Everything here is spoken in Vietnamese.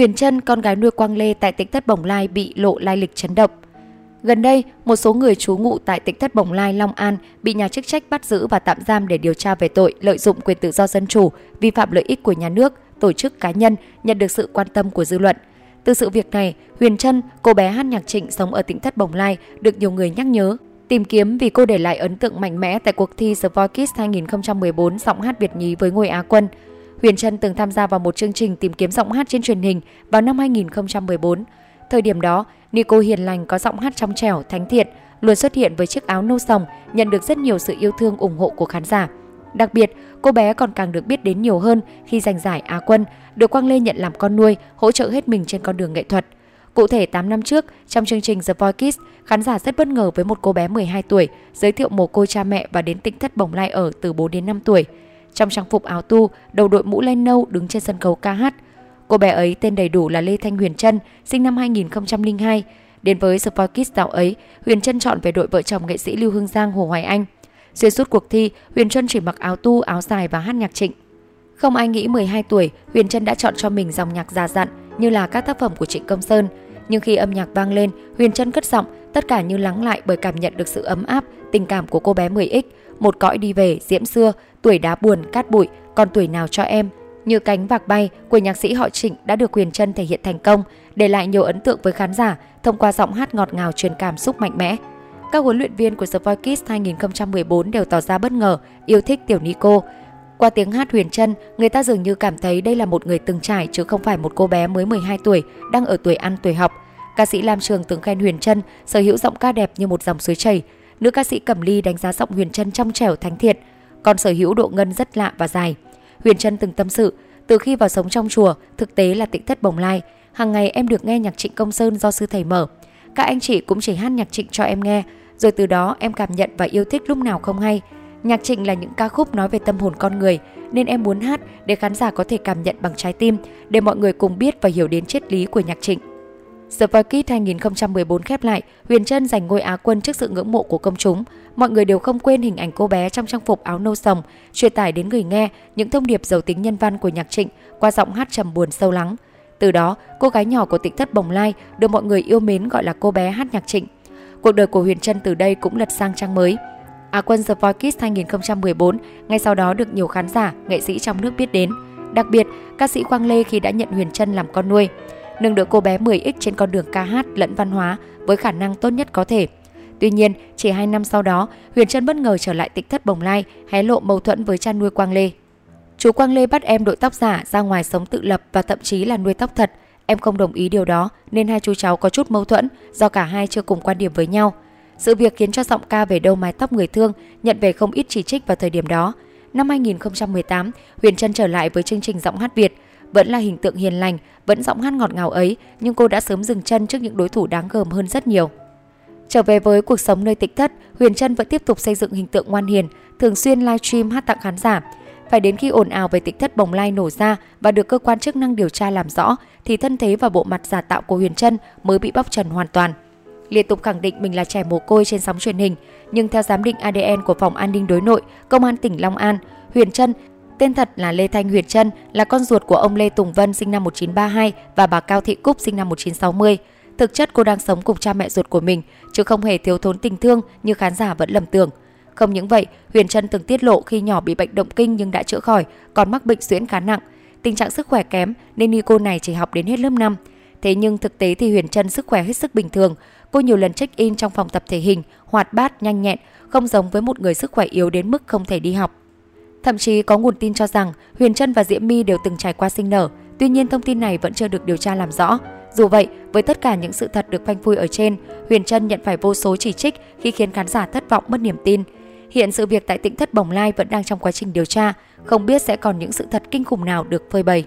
Huyền Trân, con gái nuôi Quang Lê tại tỉnh thất Bồng Lai bị lộ lai lịch chấn động. Gần đây, một số người trú ngụ tại tỉnh thất Bồng Lai, Long An bị nhà chức trách bắt giữ và tạm giam để điều tra về tội lợi dụng quyền tự do dân chủ, vi phạm lợi ích của nhà nước, tổ chức cá nhân nhận được sự quan tâm của dư luận. Từ sự việc này, Huyền Trân, cô bé hát nhạc trịnh sống ở tỉnh thất Bồng Lai, được nhiều người nhắc nhớ, tìm kiếm vì cô để lại ấn tượng mạnh mẽ tại cuộc thi The Voice Kids 2014 giọng hát Việt nhí với ngôi Á quân. Huyền Trân từng tham gia vào một chương trình tìm kiếm giọng hát trên truyền hình vào năm 2014. Thời điểm đó, Nico hiền lành có giọng hát trong trẻo, thánh thiện, luôn xuất hiện với chiếc áo nâu sòng, nhận được rất nhiều sự yêu thương ủng hộ của khán giả. Đặc biệt, cô bé còn càng được biết đến nhiều hơn khi giành giải Á quân, được Quang Lê nhận làm con nuôi, hỗ trợ hết mình trên con đường nghệ thuật. Cụ thể 8 năm trước, trong chương trình The Voice Kids, khán giả rất bất ngờ với một cô bé 12 tuổi giới thiệu mồ côi cha mẹ và đến tỉnh thất bồng lai ở từ 4 đến 5 tuổi. Trong trang phục áo tu, đầu đội mũ len nâu đứng trên sân khấu ca hát. Cô bé ấy tên đầy đủ là Lê Thanh Huyền Trân, sinh năm 2002. Đến với Spoil Kids dạo ấy, Huyền Trân chọn về đội vợ chồng nghệ sĩ Lưu Hương Giang Hồ Hoài Anh. Xuyên suốt cuộc thi, Huyền Trân chỉ mặc áo tu, áo dài và hát nhạc trịnh. Không ai nghĩ 12 tuổi, Huyền Trân đã chọn cho mình dòng nhạc già dặn như là các tác phẩm của Trịnh Công Sơn. Nhưng khi âm nhạc vang lên, Huyền Trân cất giọng, tất cả như lắng lại bởi cảm nhận được sự ấm áp, tình cảm của cô bé 10X. Một cõi đi về, diễm xưa, tuổi đá buồn, cát bụi, còn tuổi nào cho em. Như cánh vạc bay của nhạc sĩ họ Trịnh đã được Huyền Trân thể hiện thành công, để lại nhiều ấn tượng với khán giả thông qua giọng hát ngọt ngào truyền cảm xúc mạnh mẽ. Các huấn luyện viên của The Voice Kids 2014 đều tỏ ra bất ngờ, yêu thích tiểu Nico. Qua tiếng hát Huyền Trân, người ta dường như cảm thấy đây là một người từng trải chứ không phải một cô bé mới 12 tuổi, đang ở tuổi ăn tuổi học. Ca sĩ Lam Trường từng khen Huyền Trân sở hữu giọng ca đẹp như một dòng suối chảy. Nữ ca sĩ Cẩm Ly đánh giá giọng Huyền Trân trong trẻo thánh thiện, còn sở hữu độ ngân rất lạ và dài. Huyền Trân từng tâm sự, từ khi vào sống trong chùa, thực tế là tịnh thất bồng lai, hàng ngày em được nghe nhạc Trịnh Công Sơn do sư thầy mở. Các anh chị cũng chỉ hát nhạc Trịnh cho em nghe, rồi từ đó em cảm nhận và yêu thích lúc nào không hay. Nhạc Trịnh là những ca khúc nói về tâm hồn con người, nên em muốn hát để khán giả có thể cảm nhận bằng trái tim, để mọi người cùng biết và hiểu đến triết lý của nhạc Trịnh. The Voice 2014 khép lại, Huyền Trân giành ngôi Á quân trước sự ngưỡng mộ của công chúng. Mọi người đều không quên hình ảnh cô bé trong trang phục áo nâu sồng, truyền tải đến người nghe những thông điệp giàu tính nhân văn của nhạc Trịnh qua giọng hát trầm buồn sâu lắng. Từ đó, cô gái nhỏ của tỉnh thất Bồng Lai được mọi người yêu mến gọi là cô bé hát nhạc Trịnh. Cuộc đời của Huyền Trân từ đây cũng lật sang trang mới. Á quân The Voice Kids 2014 ngay sau đó được nhiều khán giả, nghệ sĩ trong nước biết đến. Đặc biệt, ca sĩ Quang Lê khi đã nhận Huyền Trân làm con nuôi nâng đỡ cô bé 10X trên con đường ca hát lẫn văn hóa với khả năng tốt nhất có thể. Tuy nhiên, chỉ 2 năm sau đó, Huyền Trân bất ngờ trở lại tịch thất Bồng Lai, hé lộ mâu thuẫn với cha nuôi Quang Lê. Chú Quang Lê bắt em đội tóc giả ra ngoài sống tự lập và thậm chí là nuôi tóc thật. Em không đồng ý điều đó nên hai chú cháu có chút mâu thuẫn do cả hai chưa cùng quan điểm với nhau. Sự việc khiến cho giọng ca về đâu mái tóc người thương nhận về không ít chỉ trích vào thời điểm đó. Năm 2018, Huyền Trân trở lại với chương trình giọng hát Việt – vẫn là hình tượng hiền lành, vẫn giọng hát ngọt ngào ấy, nhưng cô đã sớm dừng chân trước những đối thủ đáng gờm hơn rất nhiều. Trở về với cuộc sống nơi tịch thất, Huyền Trân vẫn tiếp tục xây dựng hình tượng ngoan hiền, thường xuyên livestream hát tặng khán giả. Phải đến khi ồn ào về tịch thất bồng lai nổ ra và được cơ quan chức năng điều tra làm rõ, thì thân thế và bộ mặt giả tạo của Huyền Trân mới bị bóc trần hoàn toàn. Liên tục khẳng định mình là trẻ mồ côi trên sóng truyền hình, nhưng theo giám định ADN của Phòng An ninh Đối nội, Công an tỉnh Long An, Huyền Trân Tên thật là Lê Thanh Huyền Trân, là con ruột của ông Lê Tùng Vân sinh năm 1932 và bà Cao Thị Cúc sinh năm 1960. Thực chất cô đang sống cùng cha mẹ ruột của mình, chứ không hề thiếu thốn tình thương như khán giả vẫn lầm tưởng. Không những vậy, Huyền Trân từng tiết lộ khi nhỏ bị bệnh động kinh nhưng đã chữa khỏi, còn mắc bệnh suyễn khá nặng. Tình trạng sức khỏe kém nên Nico này chỉ học đến hết lớp 5. Thế nhưng thực tế thì Huyền Trân sức khỏe hết sức bình thường. Cô nhiều lần check-in trong phòng tập thể hình, hoạt bát, nhanh nhẹn, không giống với một người sức khỏe yếu đến mức không thể đi học. Thậm chí có nguồn tin cho rằng Huyền Trân và Diễm My đều từng trải qua sinh nở, tuy nhiên thông tin này vẫn chưa được điều tra làm rõ. Dù vậy, với tất cả những sự thật được phanh phui ở trên, Huyền Trân nhận phải vô số chỉ trích khi khiến khán giả thất vọng mất niềm tin. Hiện sự việc tại tỉnh thất Bồng Lai vẫn đang trong quá trình điều tra, không biết sẽ còn những sự thật kinh khủng nào được phơi bày.